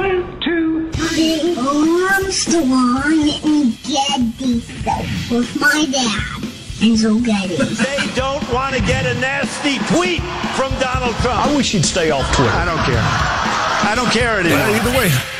One, two, three. Armstrong and Getty stuff with my dad. And so Getty. They don't want to get a nasty tweet from Donald Trump. I wish he'd stay off Twitter. I don't care. I don't care anymore. Either way.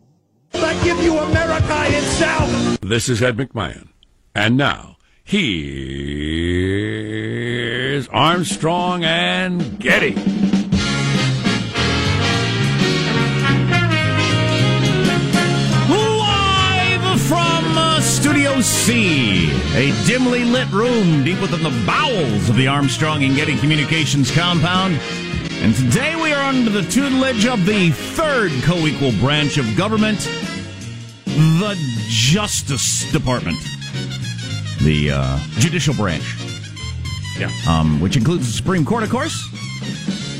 I give you America itself. This is Ed McMahon. And now, here's Armstrong and Getty. Live from uh, Studio C, a dimly lit room deep within the bowels of the Armstrong and Getty Communications compound. And today we are under the tutelage of the third co equal branch of government, the Justice Department, the uh, judicial branch. Yeah. Um, which includes the Supreme Court, of course.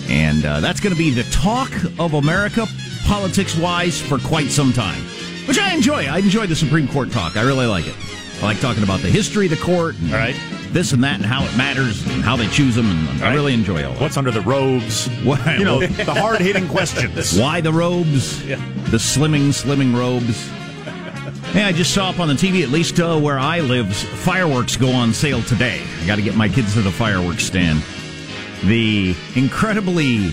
And uh, that's going to be the talk of America, politics wise, for quite some time. Which I enjoy. I enjoy the Supreme Court talk. I really like it. I like talking about the history of the court and All right. this and that and how it matters and how they choose them. And I really enjoy all that. What's under the robes? Why- You know, the hard hitting questions. Why the robes? Yeah. The slimming, slimming robes. Hey, I just saw up on the TV, at least uh, where I live, fireworks go on sale today. I got to get my kids to the fireworks stand. The incredibly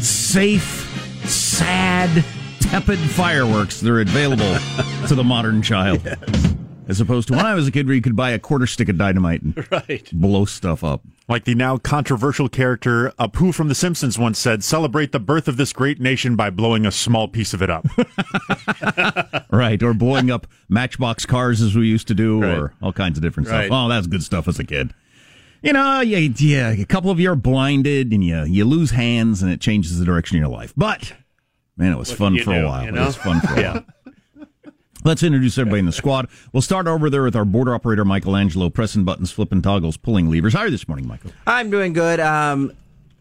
safe, sad, tepid fireworks that are available to the modern child. As opposed to when I was a kid where you could buy a quarter stick of dynamite and Right. blow stuff up. Like the now controversial character Apu from The Simpsons once said, celebrate the birth of this great nation by blowing a small piece of it up. Right, or blowing up matchbox cars as we used to do, Right. or all kinds of different Right. stuff. Oh, that's good stuff as a kid. You know, yeah, yeah, a couple of you are blinded and you you lose hands and it changes the direction of your life. But man, it was fun you for a while. you It was fun for a while. Let's introduce everybody in the squad. We'll start over there with our board operator, Michelangelo, pressing buttons, flipping toggles, pulling levers. How are you this morning, Michael? I'm doing good. Um,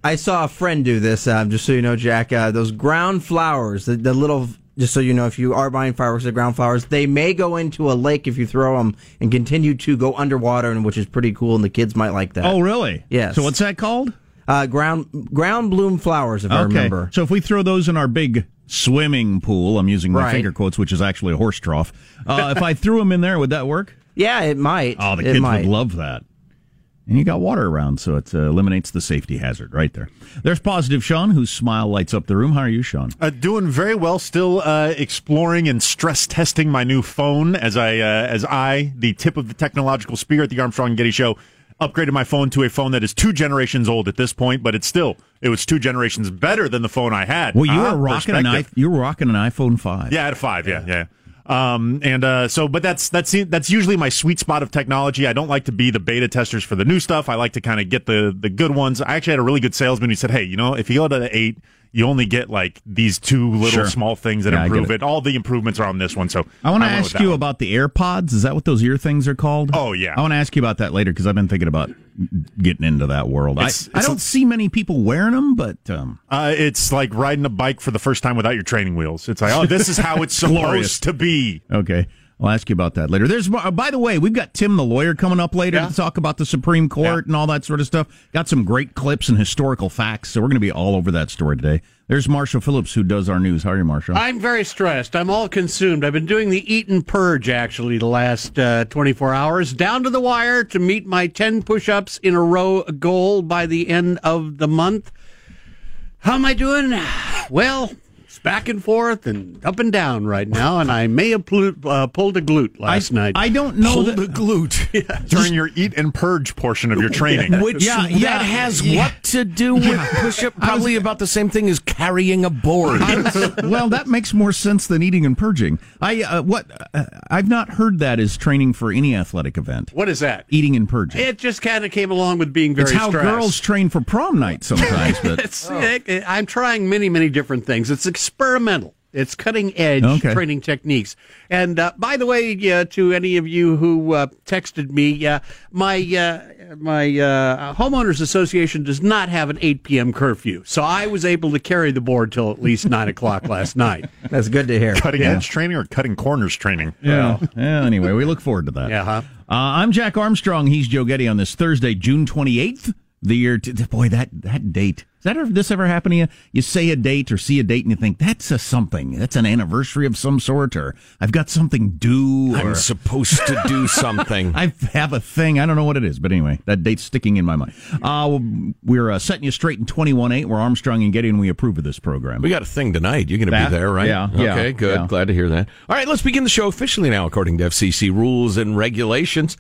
I saw a friend do this. Um, just so you know, Jack, uh, those ground flowers, the, the little. Just so you know, if you are buying fireworks, the ground flowers, they may go into a lake if you throw them and continue to go underwater, and which is pretty cool, and the kids might like that. Oh, really? Yes. So what's that called? Uh, ground ground bloom flowers, if I remember. So if we throw those in our big swimming pool, I'm using my Right. finger quotes, which is actually a horse trough. Uh, if I threw him in there, would that work? Yeah, it might. Oh, the kids would love that. And you got water around, so it uh, eliminates the safety hazard right there. There's positive Sean, whose smile lights up the room. How are you, Sean? Uh, doing very well. Still uh, exploring and stress testing my new phone as I, uh, as I, the tip of the technological spear at the Armstrong and Getty Show, upgraded my phone to a phone that is two generations old at this point, but it's still it was two generations better than the phone I had. Well, you Ah, were rocking an i- you were rocking an iPhone five. Yeah, I had a five. Yeah, yeah. Um, and uh, so, but that's that's that's usually my sweet spot of technology. I don't like to be the beta testers for the new stuff. I like to kind of get the the good ones. I actually had a really good salesman who said, "Hey, you know, if you go to the eight, you only get like these two little Sure. small things that Yeah, improve it. it. All the improvements are on this one." So I want to ask you one. about the AirPods. Is that what those ear things are called? Oh, yeah. I want to ask you about that later because I've been thinking about getting into that world. I, It's- I don't a- see many people wearing them, but um, Uh, it's like riding a bike for the first time without your training wheels. It's like, oh, this is how it's supposed to be. okay. I'll ask you about that later. There's, uh, by the way, we've got Tim the lawyer coming up later to talk about the Supreme Court and all that sort of stuff. Got some great clips and historical facts, so we're going to be all over that story today. There's Marshall Phillips who does our news. How are you, Marshall? I'm very stressed. I'm all consumed. I've been doing the eat and purge actually the last uh, 24 hours, down to the wire to meet my 10 push ups in a row goal by the end of the month. How am I doing? Well, it's back and forth and up and down right now, and I may have plu- uh, pulled a glute last night. I don't know Hold that- the glute. During your eat and purge portion of your training. Which Yeah, yeah, that has yeah. what to do with push up? Probably about the same thing as carrying a board. well, that makes more sense than eating and purging. I uh, what uh, I've not heard that as training for any athletic event. what is that? Eating and purging. It just kind of came along with being very it's how stressed. girls train for prom night sometimes. But it's, it- I'm trying many, many different things. It's experimental. It's cutting edge Okay. training techniques. And uh, by the way, uh, to any of you who uh, texted me, uh, my uh, my uh, homeowners association does not have an 8 p.m. curfew, so I was able to carry the board till at least nine o'clock last night. That's good to hear. Cutting Yeah. edge training or cutting corners training? yeah. yeah. Anyway, we look forward to that. Yeah, huh? Uh, I'm Jack Armstrong. He's Joe Getty on this Thursday, June 28th. The year, t- boy, that that date. That ever, this ever happened to you? You say a date or see a date and you think that's a something. That's an anniversary of some sort, or I've got something due. Or I'm supposed to do something. I have a thing. I don't know what it is, but anyway, that date's sticking in my mind. Uh, we're uh, setting you straight in 21-8. We're Armstrong and Getty, and we approve of this program. We got a thing tonight. You're going to be there, right? Yeah, yeah, Okay, good. yeah. Glad to hear that. All right, let's begin the show officially now, according to FCC rules and regulations.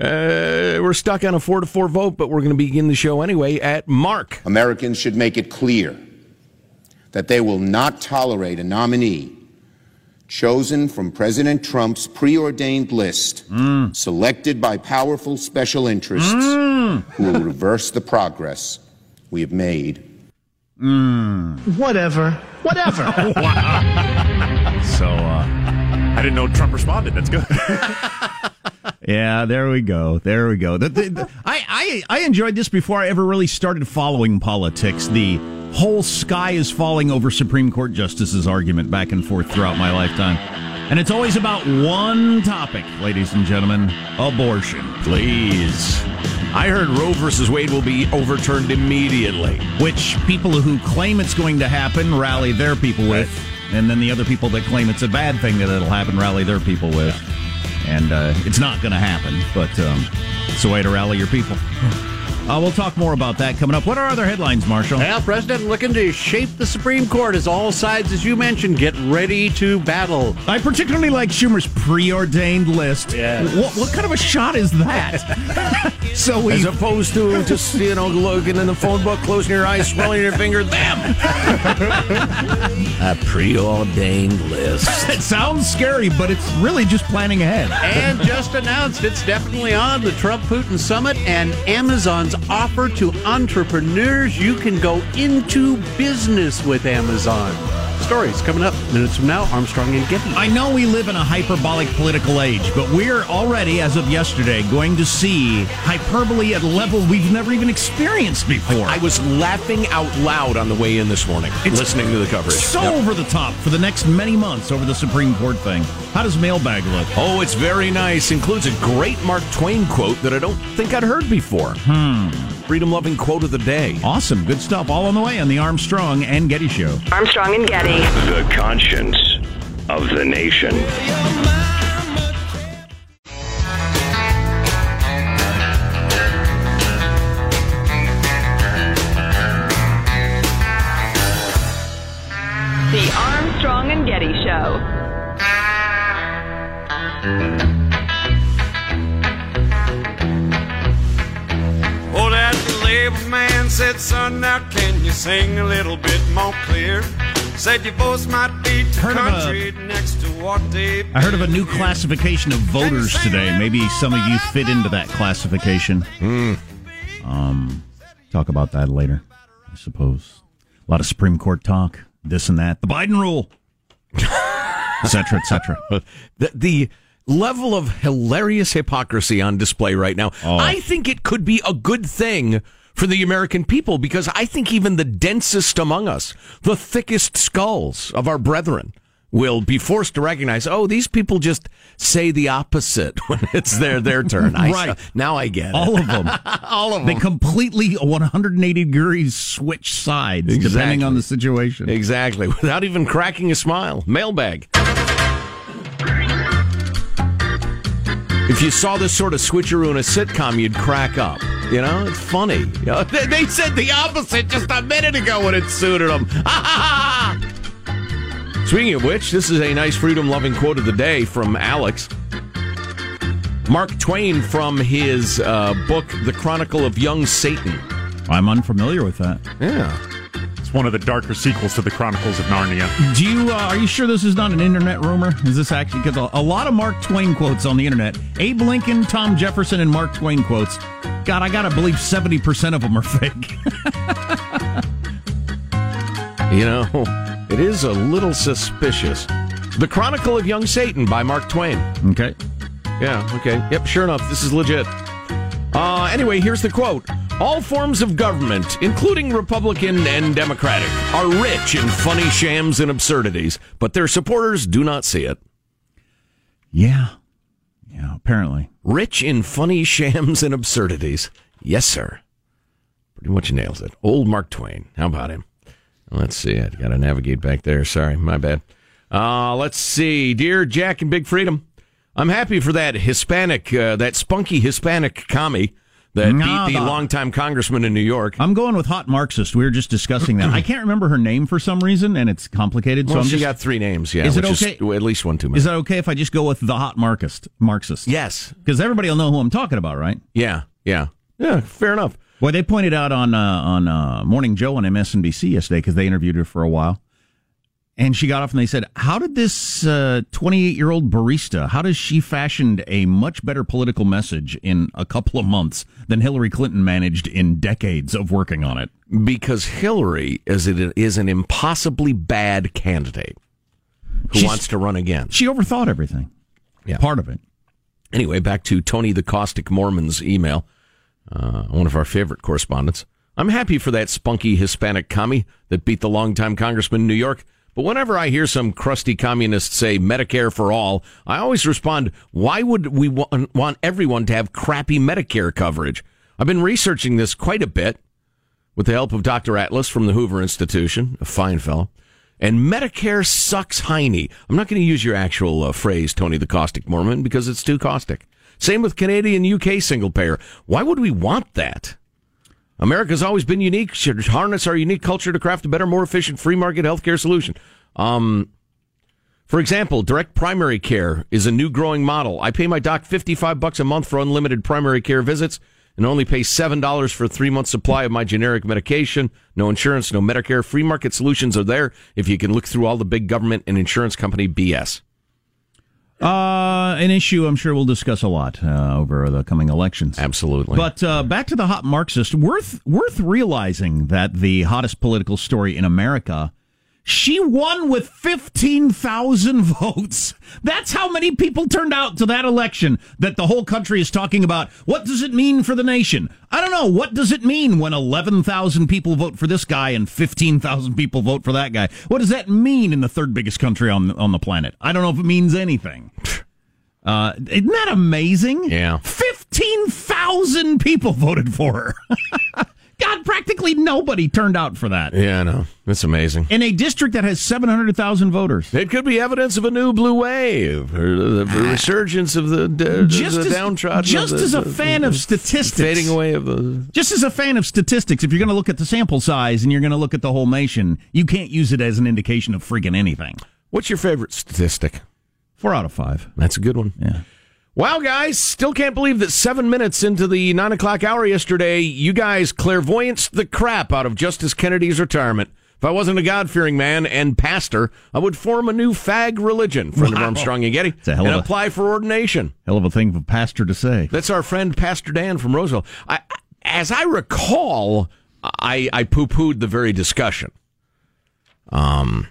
Uh, we're stuck on a four to four vote, but we're going to begin the show anyway at Mark. Americans should make it clear that they will not tolerate a nominee chosen from President Trump's preordained list, selected by powerful special interests who will reverse the progress we have made. Whatever. Whatever. So, uh, I didn't know Trump responded. That's good. Yeah, there we go. There we go. The, the, the- I, I I enjoyed this before I ever really started following politics. The whole sky is falling over Supreme Court justices argument back and forth throughout my lifetime. And it's always about one topic, ladies and gentlemen abortion. Please. I heard Roe versus Wade will be overturned immediately. Which people who claim it's going to happen rally their people with. And then the other people that claim it's a bad thing that it'll happen rally their people with. And uh, it's not going to happen, but um, it's a way to rally your people. Uh, we'll talk more about that coming up. What are other headlines, Marshall? Well, President looking to shape the Supreme Court as all sides, as you mentioned, get ready to battle. I particularly like Schumer's preordained list. Yeah. What, what kind of a shot is that? so we As opposed to just, you know, looking in the phone book, closing your eyes, swelling your finger, them. a preordained list. it sounds scary, but it's really just planning ahead. and just announced it's definitely on the Trump Putin Summit and Amazon's offer to entrepreneurs. You can go into business with Amazon. Stories coming up minutes from now. Armstrong and Getty. I know we live in a hyperbolic political age, but we're already, as of yesterday, going to see hyperbole at a level we've never even experienced before. I was laughing out loud on the way in this morning, It's listening to the coverage. so Yep. over the top for the next many months over the Supreme Court thing. How does mailbag look? Oh, it's very nice. Includes a great Mark Twain quote that I don't think I'd heard before. Hmm. Freedom loving quote of the day. Awesome. Good stuff. All on the way on the Armstrong and Getty Show. Armstrong and Getty. The conscience of the nation. The Armstrong and Getty Show. Oh, that label man said, son, now can you sing a little bit more clear? Said your voice might beat the Heard of a- next to what they I heard of a new classification of voters today. Maybe some of you fit into that classification. Um, talk about that later, I suppose. A lot of Supreme Court talk, this and that. The Biden rule, etc., etc. The, the level of hilarious hypocrisy on display right now. Oh. I think it could be a good thing for the American people because I think even the densest among us, the thickest skulls of our brethren, will be forced to recognize, oh, these people just say the opposite when it's their their turn. I, Right. now I get it. All of them. All of them. They completely 180 degrees switch sides depending on the situation. Exactly. Without even cracking a smile. Mailbag. If you saw this sort of switcheroo in a sitcom, you'd crack up. You know, it's funny. You know, they, they said the opposite just a minute ago when it suited them. Speaking of which, this is a nice freedom loving quote of the day from Alex. Mark Twain from his uh, book, The Chronicle of Young Satan. I'm unfamiliar with that. Yeah. It's one of the darker sequels to the Chronicles of Narnia. Do you? Uh, are you sure this is not an internet rumor? Is this actually because a, a lot of Mark Twain quotes on the internet? Abe Lincoln, Tom Jefferson, and Mark Twain quotes. God, I gotta believe seventy percent of them are fake. You know, it is a little suspicious. The Chronicle of Young Satan by Mark Twain. Okay. Yeah, okay. Yep, sure enough, this is legit. Uh, anyway, here's the quote All forms of government, including Republican and Democratic, are rich in funny shams and absurdities, but their supporters do not see it. Yeah. Yeah, apparently. Rich in funny shams and absurdities. Yes, sir. Pretty much nails it. Old Mark Twain. How about him? Let's see. I've got to navigate back there. Sorry, my bad. Uh, let's see. Dear Jack and Big Freedom, I'm happy for that Hispanic, uh, that spunky Hispanic commie that Nah, beat the longtime congressman in New York. I'm going with hot Marxist. We were just discussing that. I can't remember her name for some reason, and it's complicated. Well, so I'm she just, got three names, yeah. Is it okay? well, at least one too many. Is that okay if I just go with the hot Marxist? Marxist. Yes. Because everybody will know who I'm talking about, right? Yeah, yeah. Yeah, fair enough. Well, they pointed out on uh, on uh, Morning Joe on MSNBC yesterday because they interviewed her for a while, and she got off and they said, "How did this 28 year old barista? How does she fashioned a much better political message in a couple of months than Hillary Clinton managed in decades of working on it?" Because Hillary is, it, is an impossibly bad candidate who She's- wants to run again. She overthought everything. Yeah. Part of it. Anyway, back to Tony the Caustic Mormon's email, uh, one of our favorite correspondents. I'm happy for that spunky Hispanic commie that beat the longtime congressman in New York. But whenever I hear some crusty communist say Medicare for all, I always respond, why would we want everyone to have crappy Medicare coverage? I've been researching this quite a bit with the help of Dr. Atlas from the Hoover Institution, a fine fellow. And Medicare sucks heiny. I'm not going to use your actual uh, phrase, Tony the Caustic Mormon, because it's too caustic. Same with Canadian UK single payer. Why would we want that? America's always been unique, should harness our unique culture to craft a better, more efficient free market healthcare solution. Um, for example, direct primary care is a new growing model. I pay my doc 55 bucks a month for unlimited primary care visits and only pay $7 for a three month supply of my generic medication. No insurance, no Medicare. Free market solutions are there if you can look through all the big government and insurance company BS. Uh, an issue I'm sure we'll discuss a lot uh, over the coming elections. Absolutely. But uh, back to the hot Marxist. Worth worth realizing that the hottest political story in America She won with 15,000 votes. That's how many people turned out to that election that the whole country is talking about. What does it mean for the nation? I don't know. What does it mean when 11,000 people vote for this guy and 15,000 people vote for that guy? What does that mean in the third biggest country on, on the planet? I don't know if it means anything. Uh, isn't that amazing? Yeah. 15,000 people voted for her. God, practically nobody turned out for that. Yeah, I know. It's amazing. In a district that has 700,000 voters. It could be evidence of a new blue wave or the ah. resurgence of the, the, Just the as- downtrodden. just the- as a the- fan of statistics. Fading away of the. Just as a fan of statistics, if you're going to look at the sample size and you're going to look at the whole nation, you can't use it as an indication of freaking anything. What's your favorite statistic? Four out of five. That's a good one. Yeah. Well, guys, still can't believe that seven minutes into the nine o'clock hour yesterday, you guys clairvoyanced the crap out of Justice Kennedy's retirement. If I wasn't a God fearing man and pastor, I would form a new fag religion, friend of Armstrong and Getty, and of a- apply for ordination. Hell of a thing for a pastor to say. That's our friend Pastor Dan from Roseville. I, as I recall, I, I poo pooed the very discussion um,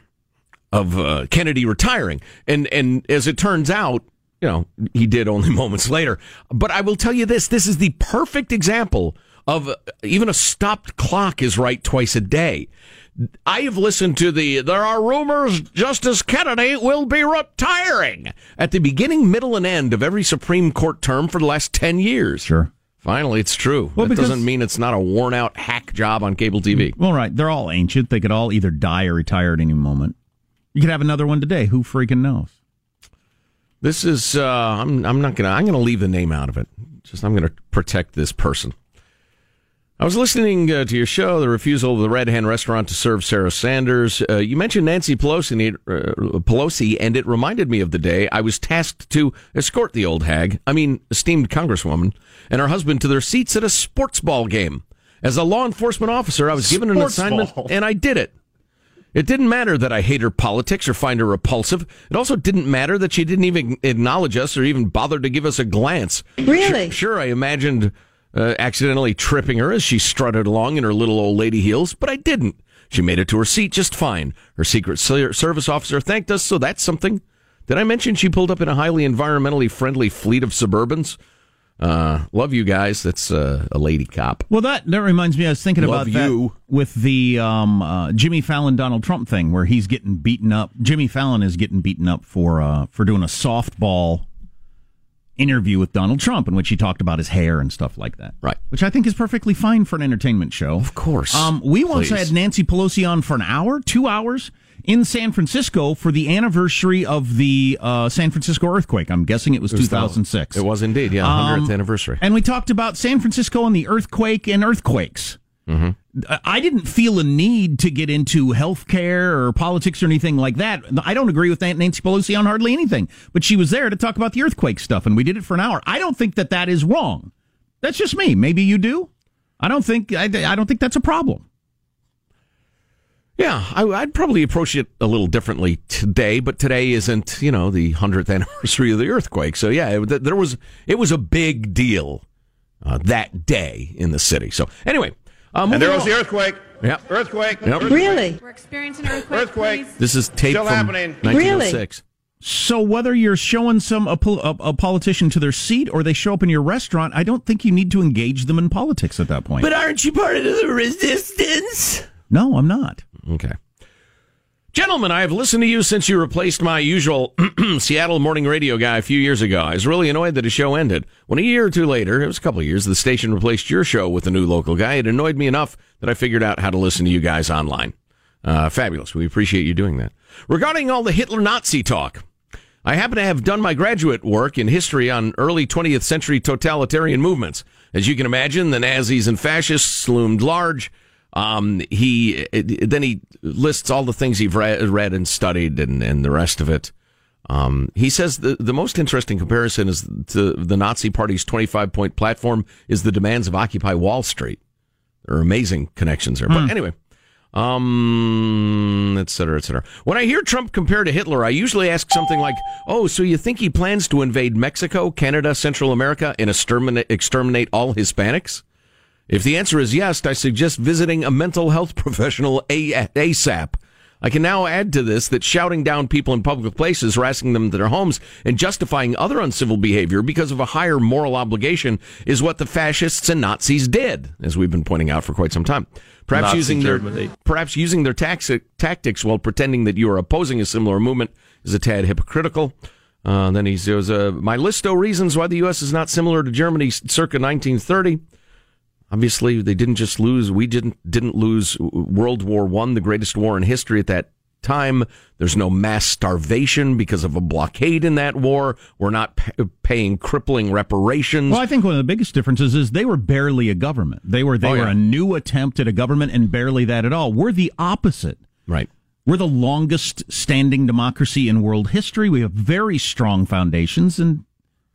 of uh, Kennedy retiring. And, and as it turns out, you know, he did only moments later. But I will tell you this this is the perfect example of uh, even a stopped clock is right twice a day. I have listened to the there are rumors Justice Kennedy will be retiring at the beginning, middle, and end of every Supreme Court term for the last 10 years. Sure. Finally, it's true. Well, that because- doesn't mean it's not a worn out hack job on cable TV. Well, right. They're all ancient. They could all either die or retire at any moment. You could have another one today. Who freaking knows? This is uh, I'm I'm not gonna I'm gonna leave the name out of it. Just I'm gonna protect this person. I was listening uh, to your show, the refusal of the Red Hen restaurant to serve Sarah Sanders. Uh, you mentioned Nancy Pelosi, uh, Pelosi, and it reminded me of the day I was tasked to escort the old hag, I mean, esteemed Congresswoman, and her husband to their seats at a sports ball game. As a law enforcement officer, I was given an Sports assignment, ball. and I did it. It didn't matter that I hate her politics or find her repulsive. It also didn't matter that she didn't even acknowledge us or even bother to give us a glance. Really? Sure, sure, I imagined uh, accidentally tripping her as she strutted along in her little old lady heels, but I didn't. She made it to her seat just fine. Her Secret Service officer thanked us, so that's something. Did I mention she pulled up in a highly environmentally friendly fleet of Suburbans? Uh, love you guys. That's uh, a lady cop. Well, that that reminds me. I was thinking Love about that you. with the um, uh, Jimmy Fallon Donald Trump thing, where he's getting beaten up. Jimmy Fallon is getting beaten up for uh, for doing a softball interview with Donald Trump, in which he talked about his hair and stuff like that. Right. Which I think is perfectly fine for an entertainment show. Of course. Um, we once Please. had Nancy Pelosi on for an hour, two hours. In San Francisco for the anniversary of the uh, San Francisco earthquake. I'm guessing it was, It was the- 2006. It was indeed, yeah, 100th anniversary. And we talked about San Francisco and the earthquake and earthquakes. Mm-hmm. I- didn't feel a need to get into healthcare or politics or anything like that. I don't agree with Aunt Nancy Pelosi on hardly anything, but she was there to talk about the earthquake stuff, and we did it for an hour. I don't think that that is wrong. That's just me. Maybe you do. I don't think I, I don't think that's a problem. Yeah, I, I'd probably approach it a little differently today, but today isn't, you know, the hundredth anniversary of the earthquake. So yeah, it, there was it was a big deal uh, that day in the city. So anyway, uh, And there was on. the earthquake. Yep. Earthquake. Yep. Earthquake. Really? We're experiencing an earthquake. Earthquake. This is tape Still from happening. 1906. So whether you're showing some a, a, a politician to their seat or they show up in your restaurant, I don't think you need to engage them in politics at that point. But aren't you part of the resistance? no, I'm not. Okay. Gentlemen, I have listened to you since you replaced my usual Seattle morning radio guy a few years ago. I was really annoyed that his show ended. When a year or two later, it was a couple of years, the station replaced your show with a new local guy. It annoyed me enough that I figured out how to listen to you guys online. Uh, fabulous. We appreciate you doing that. Regarding all the Hitler Nazi talk, I happen to have done my graduate work in history on early 20th century totalitarian movements. As you can imagine, the Nazis and fascists loomed large. Um, he then he lists all the things he's read, read and studied and, and the rest of it. Um, he says the, the most interesting comparison is to the Nazi Party's 25 point platform is the demands of Occupy Wall Street. There are amazing connections there. But anyway, um, et cetera, et cetera. When I hear Trump compared to Hitler, I usually ask something like, "Oh, so you think he plans to invade Mexico, Canada, Central America, and exterminate, exterminate all Hispanics?" If the answer is yes, I suggest visiting a mental health professional ASAP. I can now add to this that shouting down people in public places, harassing them to their homes, and justifying other uncivil behavior because of a higher moral obligation is what the fascists and Nazis did, as we've been pointing out for quite some time. Perhaps Nazi using their perhaps using their taxi- tactics while pretending that you are opposing a similar movement is a tad hypocritical. Uh, then he says, uh, "My list of reasons why the U.S. is not similar to Germany circa 1930." Obviously, they didn't just lose. We didn't didn't lose World War One, the greatest war in history at that time. There's no mass starvation because of a blockade in that war. We're not pa- paying crippling reparations. Well, I think one of the biggest differences is they were barely a government. They were they Oh, were a new attempt at a government and barely that at all. We're the opposite. Right. We're the longest standing democracy in world history. We have very strong foundations and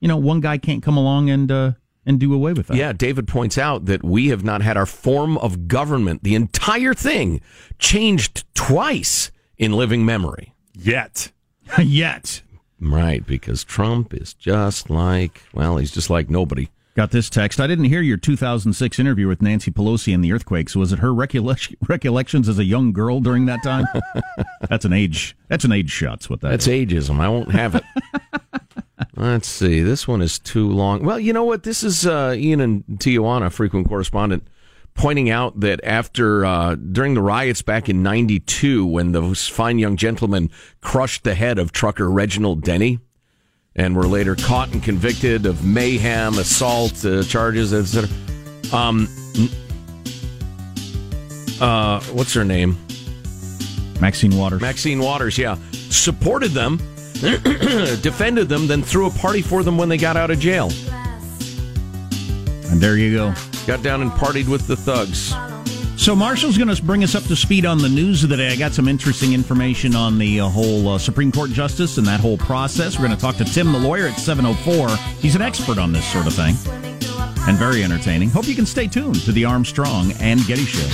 you know, one guy can't come along and uh and do away with that. Yeah, David points out that we have not had our form of government, the entire thing, changed twice in living memory. Yet. Yet. Right, because Trump is just like, well, he's just like nobody. Got this text. I didn't hear your 2006 interview with Nancy Pelosi and the earthquakes. Was it her recollec- recollections as a young girl during that time? that's an age. That's an age shot's what that That's is. ageism. I won't have it. Let's see. This one is too long. Well, you know what? This is uh, Ian and Tijuana, frequent correspondent, pointing out that after uh, during the riots back in '92, when those fine young gentlemen crushed the head of trucker Reginald Denny, and were later caught and convicted of mayhem, assault uh, charges, etc. Um, uh, what's her name? Maxine Waters. Maxine Waters, yeah. Supported them, defended them, then threw a party for them when they got out of jail. And there you go. Got down and partied with the thugs. So Marshall's going to bring us up to speed on the news of the day. I got some interesting information on the uh, whole uh, Supreme Court justice and that whole process. We're going to talk to Tim the lawyer at 704. He's an expert on this sort of thing and very entertaining. Hope you can stay tuned to the Armstrong and Getty show.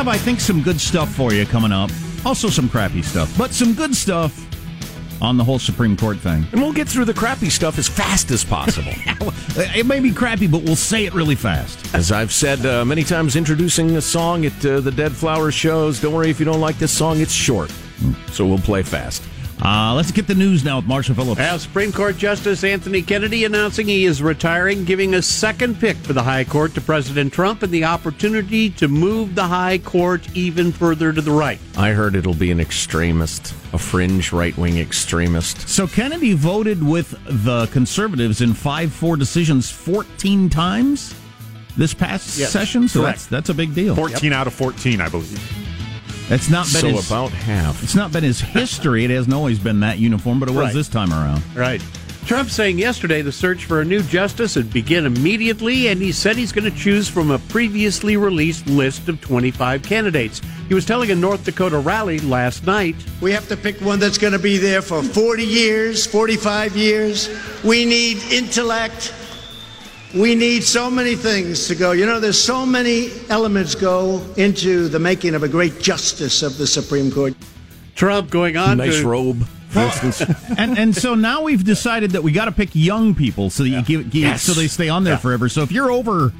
Have, I think, some good stuff for you coming up. Also, some crappy stuff, but some good stuff on the whole Supreme Court thing. And we'll get through the crappy stuff as fast as possible. it may be crappy, but we'll say it really fast. As I've said uh, many times, introducing a song at uh, the Dead Flowers shows, don't worry if you don't like this song, it's short. So we'll play fast. Uh, let's get the news now with Marshall Phillips. Now, Supreme Court Justice Anthony Kennedy announcing he is retiring, giving a second pick for the High Court to President Trump and the opportunity to move the High Court even further to the right. I heard it'll be an extremist, a fringe right wing extremist. So Kennedy voted with the conservatives in 5 4 decisions 14 times this past Yes, session. So correct. that's, that's a big deal. 14 out of 14, I believe. It's not been So his, about half. It's not been his history. It hasn't always been that uniform, but it was Right. this time around. Right. Trump saying yesterday the search for a new justice would begin immediately, and he said he's going to choose from a previously released list of 25 candidates. He was telling a North Dakota rally last night. We have to pick one that's going to be there for 40 years, 45 years. We need intellect. We need so many things to go. You know, there's so many elements go into the making of a great justice of the Supreme Court. Trump going on Nice to robe, for instance. and and so now we've decided that we got to pick young people so that you give, give Yes. so they stay on there Yeah. forever. So if you're over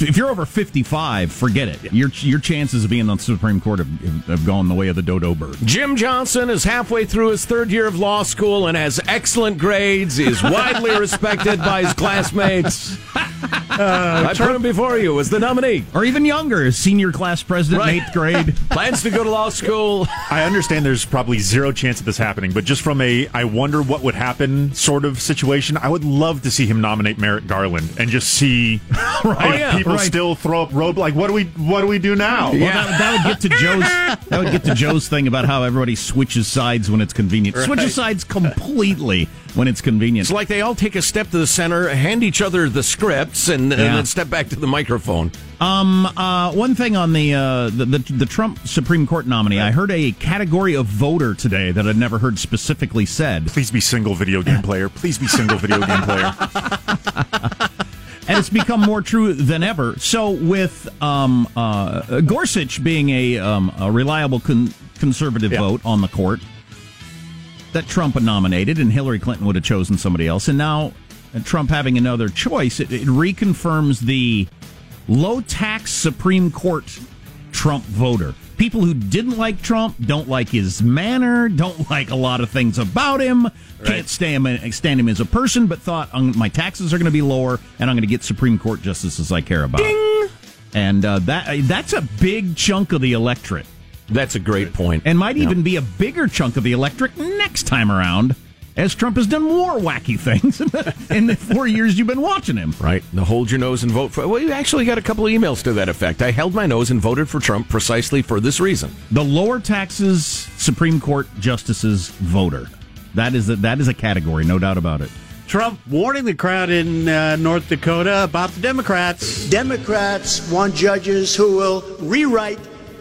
if you're over 55, forget it. Your your chances of being on the Supreme Court have, have gone the way of the dodo bird. Jim Johnson is halfway through his third year of law school and has excellent grades, is widely respected by his classmates. Uh, I put him before you as the nominee. Or even younger, senior class president Right. in eighth grade. Plans to go to law school. I understand there's probably zero chance of this happening, but just from a I wonder what would happen sort of situation, I would love to see him nominate Merrick Garland and just see Right. Oh, yeah, people right. still throw up road like what do we what do we do now? Well, that, that would get to Joe's. That would get to Joe's thing about how everybody switches sides when it's convenient. Right. Switches sides completely when it's convenient. It's like they all take a step to the center, hand each other the scripts, and, and then step back to the microphone. Um, uh, one thing on the, uh, the the the Trump Supreme Court nominee, I heard a category of voter today that I'd never heard specifically said. Please be single video game player. Please be single video game player. and it's become more true than ever. So, with um, uh, Gorsuch being a, um, a reliable con- conservative Yeah. vote on the court, that Trump had nominated, and Hillary Clinton would have chosen somebody else. And now uh, Trump having another choice, it, it reconfirms the low tax Supreme Court Trump voter. People who didn't like Trump, don't like his manner, don't like a lot of things about him, can't stand him, stand him as a person, but thought my taxes are going to be lower and I'm going to get Supreme Court justices I care about. And uh, that that's a big chunk of the electorate. That's a great point. And might even be a bigger chunk of the electorate next time around, as Trump has done more wacky things in the, in the four years you've been watching him. Right. The hold your nose and vote for. Well, you actually got a couple of emails to that effect. I held my nose and voted for Trump precisely for this reason. The lower taxes Supreme Court justices voter. That is a, that is a category, no doubt about it. Trump warning the crowd in uh, North Dakota about the Democrats. Democrats want judges who will rewrite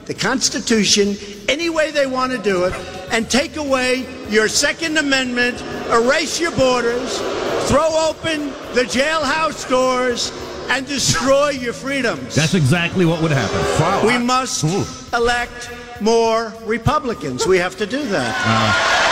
the Constitution any way they want to do it and take away your Second Amendment, erase your borders, throw open the jailhouse doors, and destroy your freedoms. That's exactly what would happen. We must hmm. elect more Republicans. We have to do that. Uh.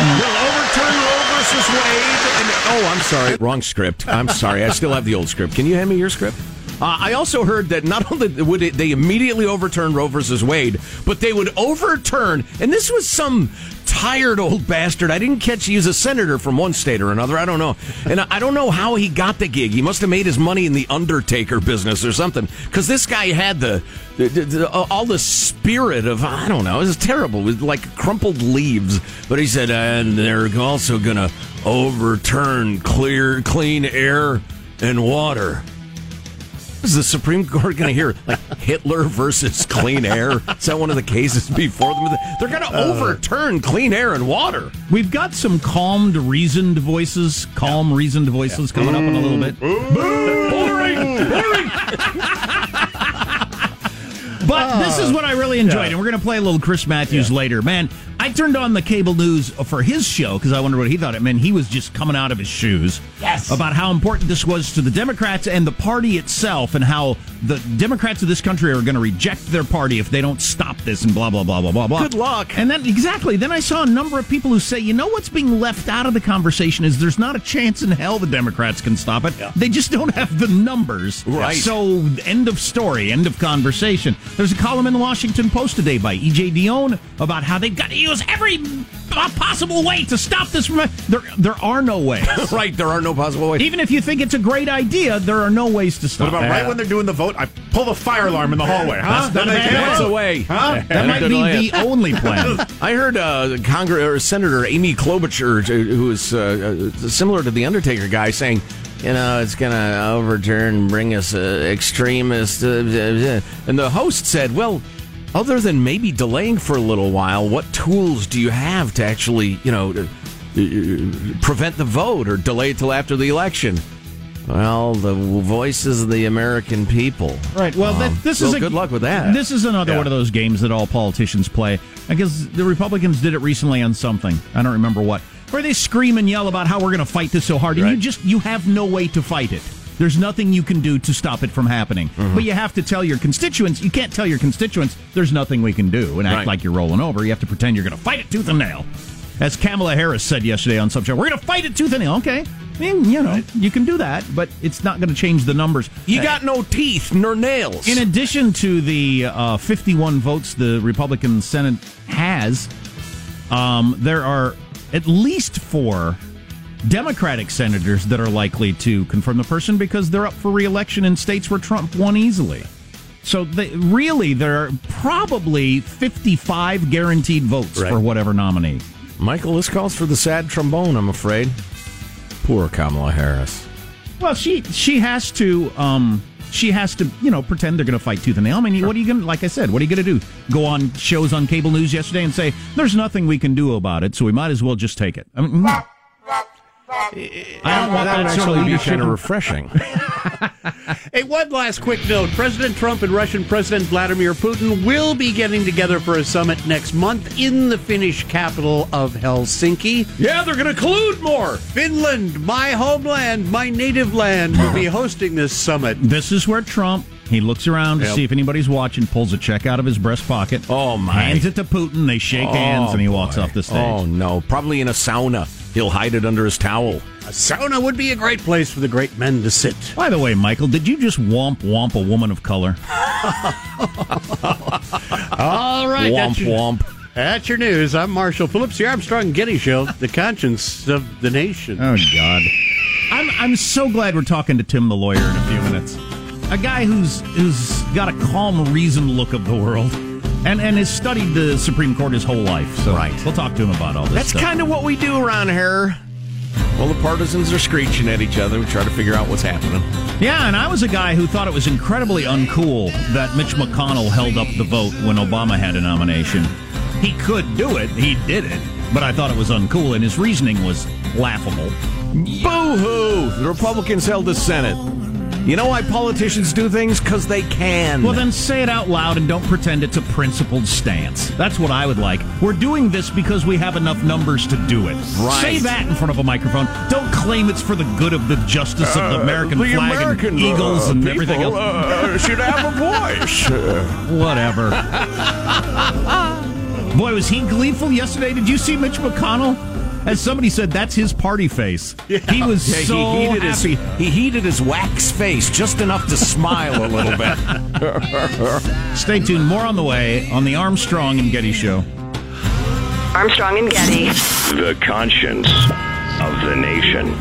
We'll overturn Roe versus Wade. And, oh, I'm sorry. Wrong script. I'm sorry. I still have the old script. Can you hand me your script? Uh, I also heard that not only would it, they immediately overturn Roe versus Wade, but they would overturn, and this was some tired old bastard. I didn't catch he was a senator from one state or another. I don't know. And I don't know how he got the gig. He must have made his money in the Undertaker business or something. Because this guy had the, the, the, the- all the spirit of, I don't know, it was terrible. It was like crumpled leaves. But he said, and they're also going to overturn clear, clean air and water. Is the Supreme Court going to hear like Hitler versus clean air? Is that one of the cases before them? They're going to uh, overturn clean air and water. We've got some calmed, reasoned voices, calm, reasoned voices coming up in a little bit. Boring, boring. But oh. this is what I really enjoyed, and we're going to play a little Chris Matthews later. Man, I turned on the cable news for his show because I wondered what he thought. It meant he was just coming out of his shoes Yes. about how important this was to the Democrats and the party itself, and how the Democrats of this country are going to reject their party if they don't stop this, and blah blah blah blah blah blah. Good luck. And then exactly, then I saw a number of people who say, you know, what's being left out of the conversation is there's not a chance in hell the Democrats can stop it. They just don't have the numbers. Right. So end of story, end of conversation. There's a column in the Washington Post today by E.J. Dionne about how they've got to use every possible way to stop this. From, there, there are no ways. right, there are no possible ways. Even if you think it's a great idea, there are no ways to stop. It. What about it. right when they're doing the vote? I pull the fire alarm in the hallway, huh? That's not Then a they bad can't idea. vote. That's away. Huh? That might be the only plan. I heard uh, Congress or Senator Amy Klobuchar, who is uh, uh, similar to the Undertaker guy, saying, you know, it's going to overturn, bring us uh, extremists. Uh, uh, uh." and the host said, well, other than maybe delaying for a little while, what tools do you have to actually, you know, uh, uh, prevent the vote or delay it till after the election? Well, the voices of the American people. Right. Well, that, Um, this well, is a, good luck with that. This is another Yeah. one of those games that all politicians play. I guess the Republicans did it recently on something. I don't remember what. Where they scream and yell about how we're going to fight this so hard, and you just you have no way to fight it. There's nothing you can do to stop it from happening. Mm-hmm. But you have to tell your constituents. You can't tell your constituents there's nothing we can do and act Right. like you're rolling over. You have to pretend you're going to fight it tooth and nail. As Kamala Harris said yesterday on some show, we're going to fight it tooth and nail. Okay. I mean, you know, you can do that, but it's not going to change the numbers. You got no teeth nor nails. In addition to the uh, 51 votes the Republican Senate has, um, there are at least four Democratic senators that are likely to confirm the person because they're up for reelection in states where Trump won easily. So they, really, there are probably 55 guaranteed votes Right. for whatever nominee. Michael, this calls for the sad trombone, I'm afraid. Poor Kamala Harris. Well, she she has to um she has to you know pretend they're going to fight tooth and nail. I mean, what are you going to like I said? What are you going to do? Go on shows on cable news yesterday and say there's nothing we can do about it, so we might as well just take it. I mean. I don't want that, sort of be kind of refreshing. Hey, one last quick note. President Trump and Russian President Vladimir Putin will be getting together for a summit next month in the Finnish capital of Helsinki. yeah, they're going to collude more. Finland, my homeland, my native land, will be hosting this summit. This is where Trump He looks around to Yep. see if anybody's watching, pulls a check out of his breast pocket. Oh, my. Hands it to Putin. They shake oh, hands, and he walks boy. off the stage. Oh no, probably in a sauna. He'll hide it under his towel. A sauna would be a great place for the great men to sit. By the way, Michael, did you just womp womp a woman of color? All right, Womp that's your, womp. That's your news. I'm Marshall Phillips, the Armstrong and Getty Show, the conscience of the nation. Oh God, I'm I'm so glad we're talking to Tim the lawyer in a few minutes. A guy who's who's got a calm, reasoned look of the world, and and has studied the Supreme Court his whole life. So Right. we'll talk to him about all this. That's kind of what we do around here. Well, the partisans are screeching at each other. We try to figure out what's happening. Yeah, and I was a guy who thought it was incredibly uncool that Mitch McConnell held up the vote when Obama had a nomination. He could do it, he did it, but I thought it was uncool, and his reasoning was laughable. Boo hoo! The Republicans held the Senate. You know why politicians do things? Because they can. Well, then say it out loud and don't pretend it's a principled stance. That's what I would like. We're doing this because we have enough numbers to do it. Right. Say that in front of a microphone. Don't claim it's for the good of the justice of the American Uh, the flag American, and eagles uh, and people, everything else. uh, should have a voice. Whatever. Boy, was he gleeful yesterday. Did you see Mitch McConnell? As somebody said, that's his party face. He was Yeah, so he heated happy. his he heated his wax face just enough to smile a little bit. Stay tuned. More on the way on the Armstrong and Getty Show. Armstrong and Getty. The conscience of the nation.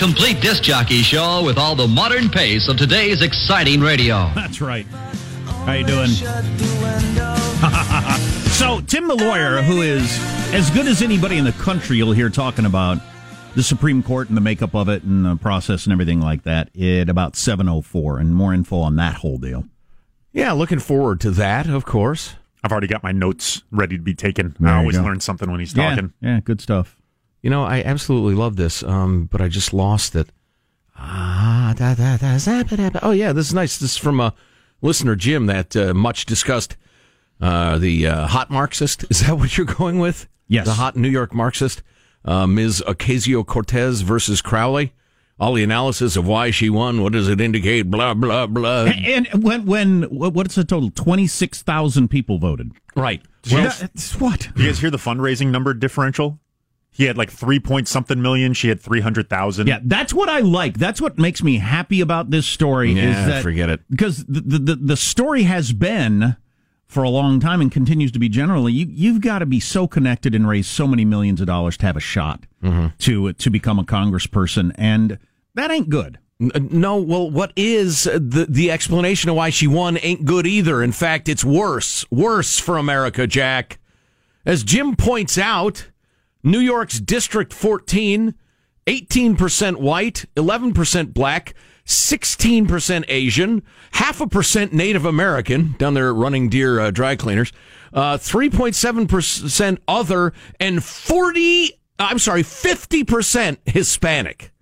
Complete disc jockey show with all the modern pace of today's exciting radio. That's right. How you doing? so, Tim the lawyer, who is as good as anybody in the country, you'll hear talking about the Supreme Court and the makeup of it and the process and everything like that at about 7.04 and more info on that whole deal. yeah, looking forward to that, of course. I've already got my notes ready to be taken. There I always learn something when he's Yeah, talking. yeah, good stuff. You know, I absolutely love this, um, but I just lost it. Ah, da, da, da, za, ba, da. Oh, yeah, this is nice. This is from a listener, Jim, that uh, much discussed uh, the uh, hot Marxist. Is that what you're going with? Yes. The hot New York Marxist, uh, Ms. Ocasio Cortez versus Crowley. All the analysis of why she won. What does it indicate? Blah, blah, blah. And when, when what- what's the total? 26,000 people voted. Right. Well, That's what? Do you guys hear the fundraising number differential? He had like three point something million. She had three hundred thousand. Yeah, that's what I like. That's what makes me happy about this story. Yeah, is that forget it. because the, the the the story has been for a long time and continues to be generally. You you've got to be so connected and raise so many millions of dollars to have a shot Mm-hmm. to to become a congressperson, and that ain't good. No, well, what is the the explanation of why she won ain't good either. In fact, it's worse, worse for America, Jack. As Jim points out, New York's District 14, 18% white, 11% black, 16% Asian, half a percent Native American down there Running Deer uh, Dry Cleaners, uh, 3.7% other, and 40, I'm sorry, 50% Hispanic.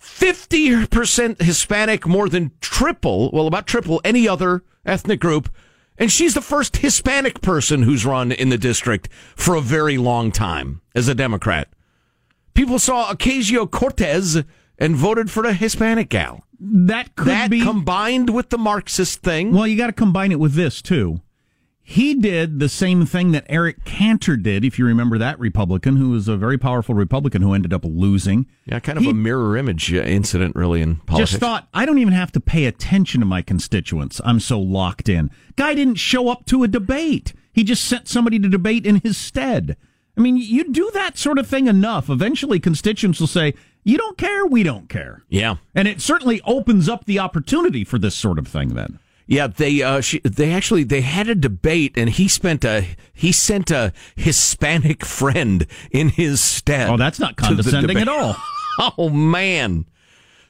50% Hispanic, more than triple, well, about triple any other ethnic group. And she's the first Hispanic person who's run in the district for a very long time as a Democrat. People saw Ocasio Cortez and voted for the Hispanic gal. That could that be combined with the Marxist thing. Well, you got to combine it with this too. He did the same thing that Eric Cantor did, if you remember that Republican, who was a very powerful Republican who ended up losing. Yeah, kind of He a mirror image uh, incident, really, in politics. Just thought, I don't even have to pay attention to my constituents. I'm so locked in. Guy didn't show up to a debate. He just sent somebody to debate in his stead. I mean, you do that sort of thing enough. Eventually, constituents will say, You don't care, we don't care. yeah. And it certainly opens up the opportunity for this sort of thing then. Yeah, they uh, she, they actually they had a debate, and he spent a he sent a Hispanic friend in his stead. Oh, that's not condescending at all. oh man!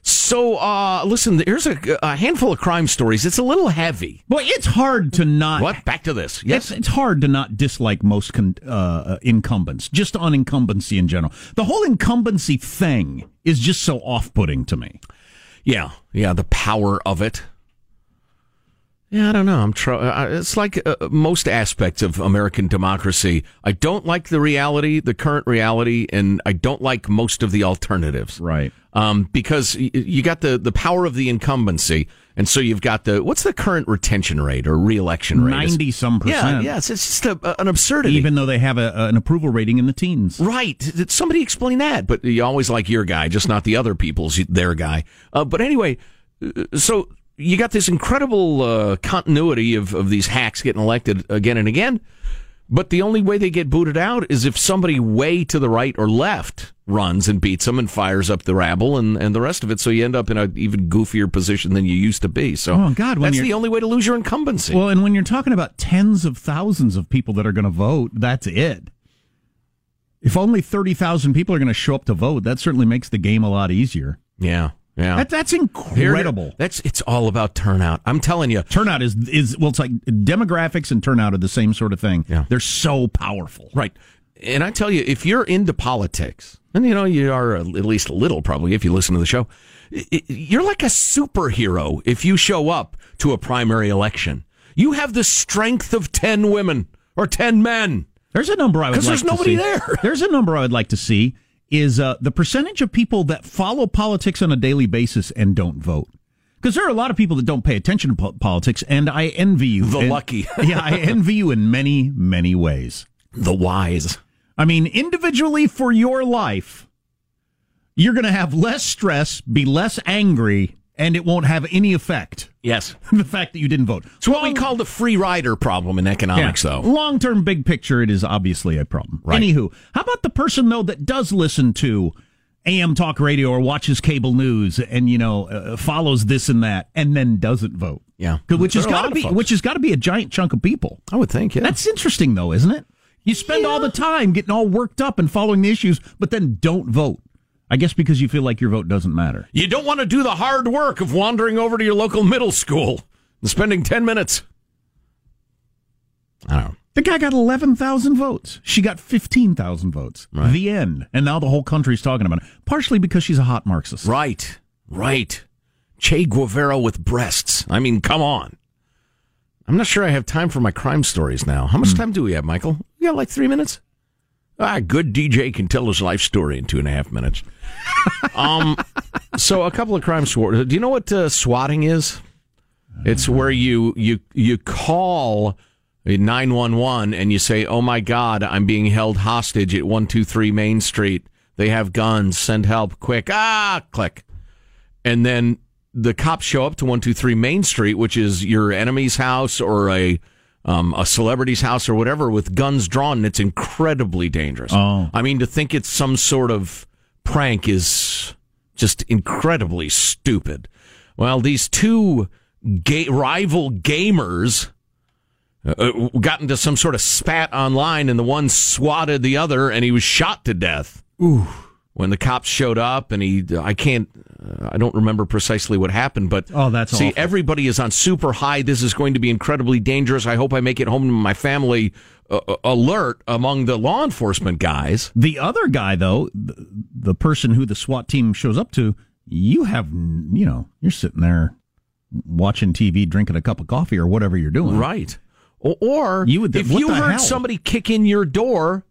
So, uh, listen, here's a, a handful of crime stories. It's a little heavy. Boy, it's hard to not. What? Back to this. Yes. It's, it's hard to not dislike most con, uh, incumbents, just on incumbency in general. The whole incumbency thing is just so off putting to me. Yeah. Yeah. The power of it. Yeah, I don't know. I'm try- It's like uh, most aspects of American democracy. I don't like the reality, the current reality, and I don't like most of the alternatives. Right. Um, because y- you got the, the power of the incumbency, and so you've got the what's the current retention rate or reelection rate? Ninety some percent. Yeah, yes, it's just a, an absurdity. Even though they have a, an approval rating in the teens. Right. Did Somebody explain that. But you always like your guy, just not the other people's their guy. Uh, but anyway, uh, so you got this incredible uh, continuity of, of these hacks getting elected again and again. But the only way they get booted out is if somebody way to the right or left runs and beats them and fires up the rabble and, and the rest of it. So you end up in an even goofier position than you used to be. So Oh, God, when that's the only way to lose your incumbency. Well, and when you're talking about tens of thousands of people that are going to vote, that's it. If only 30,000 people are going to show up to vote, that certainly makes the game a lot easier. yeah. Yeah. That, that's Here- incredible. That's it's all about turnout. I'm telling you. Turnout is is well, it's like demographics and turnout are the same sort of thing. Yeah. They're so powerful. Right. And I tell you, if you're into politics, and you know, you are at least a little probably if you listen to the show, you're like a superhero if you show up to a primary election. You have the strength of 10 women or 10 men. There's a number I would Because like there's nobody there. There's a number I would like to see is uh, the percentage of people that follow politics on a daily basis and don't vote. Because there are a lot of people that don't pay attention to po- politics, and I envy you. The And- lucky. yeah, I envy you in many, many ways. The wise. I mean, individually for your life, you're going to have less stress, be less angry, and it won't have any effect. Yes. the fact that you didn't vote. It's what we call the free rider problem in economics, though. Long term, big picture, it is obviously a problem. Right. Anywho, how about the person though that does listen to AM talk radio or watches cable news and you know uh, follows this and that and then doesn't vote? Yeah. which has There got to be which has got to be a giant chunk of people. I would think, yeah. That's interesting though, isn't it? You spend all the time getting all worked up and following the issues, but then don't vote. I guess because you feel like your vote doesn't matter. You don't want to do the hard work of wandering over to your local middle school and spending 10 minutes. I don't know. The guy got 11,000 votes. She got 15,000 votes. Right. The end. And now the whole country's talking about it. Partially because she's a hot Marxist. Right, right. Che Guevara with breasts. I mean, come on. I'm not sure I have time for my crime stories now. How much hmm. time do we have, Michael? We got like three minutes. Ah, good DJ can tell his life story in two and a half minutes. um, so a couple of crime stories. Do you know what uh, swatting is? It's where you you you call nine one one and you say, "Oh my God, I'm being held hostage at one two three Main Street. They have guns. Send help quick!" Ah, click, and then the cops show up to one two three Main Street, which is your enemy's house or a um, a celebrity's house or whatever, with guns drawn. And it's incredibly dangerous. Oh. I mean, to think it's some sort of prank is just incredibly stupid. Well, these two ga- rival gamers uh, got into some sort of spat online, and the one swatted the other, and he was shot to death. Ooh. When the cops showed up, and he, I can't, uh, I don't remember precisely what happened, but Oh, that's see, awful. everybody is on super high. This is going to be incredibly dangerous. I hope I make it home to my family. Uh, uh, alert among the law enforcement guys. The other guy, though, the, the person who the SWAT team shows up to, you have, you know, you're sitting there watching TV, drinking a cup of coffee or whatever you're doing. Right. Or, or You would- if you heard hell? somebody kick in your door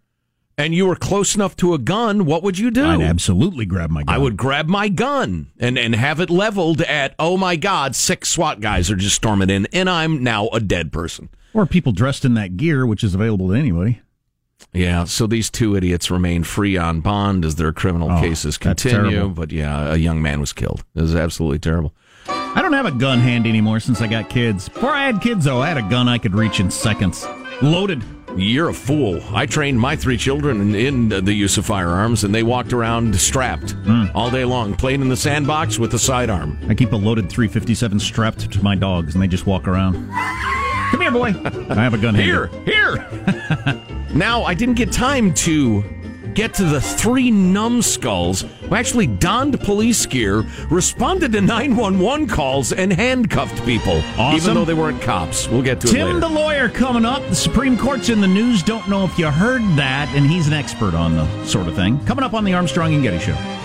and you were close enough to a gun, what would you do? I'd absolutely grab my gun. I would grab my gun and, and have it leveled at, oh my God, six SWAT guys are just storming in, and I'm now a dead person. Or people dressed in that gear, which is available to anybody. Yeah, so these two idiots remain free on bond as their criminal Oh, cases continue. But yeah, a young man was killed. It was absolutely terrible. I don't have a gun handy anymore since I got kids. Before I had kids, though, I had a gun I could reach in seconds. Loaded. You're a fool. I trained my three children in, the use of firearms, and they walked around strapped Hmm. all day long, playing in the sandbox with a sidearm. I keep a loaded 357 strapped to my dogs, and they just walk around. Come here, boy. I have a gun handy. Here, here. now, I didn't get time to get to the three numbskulls who actually donned police gear, responded to 911 calls, and handcuffed people, Awesome. even though they weren't cops. We'll get to it Tim later. the lawyer coming up. The Supreme Court's in the news. Don't know if you heard that, and he's an expert on the sort of thing. Coming up on the Armstrong and Getty Show.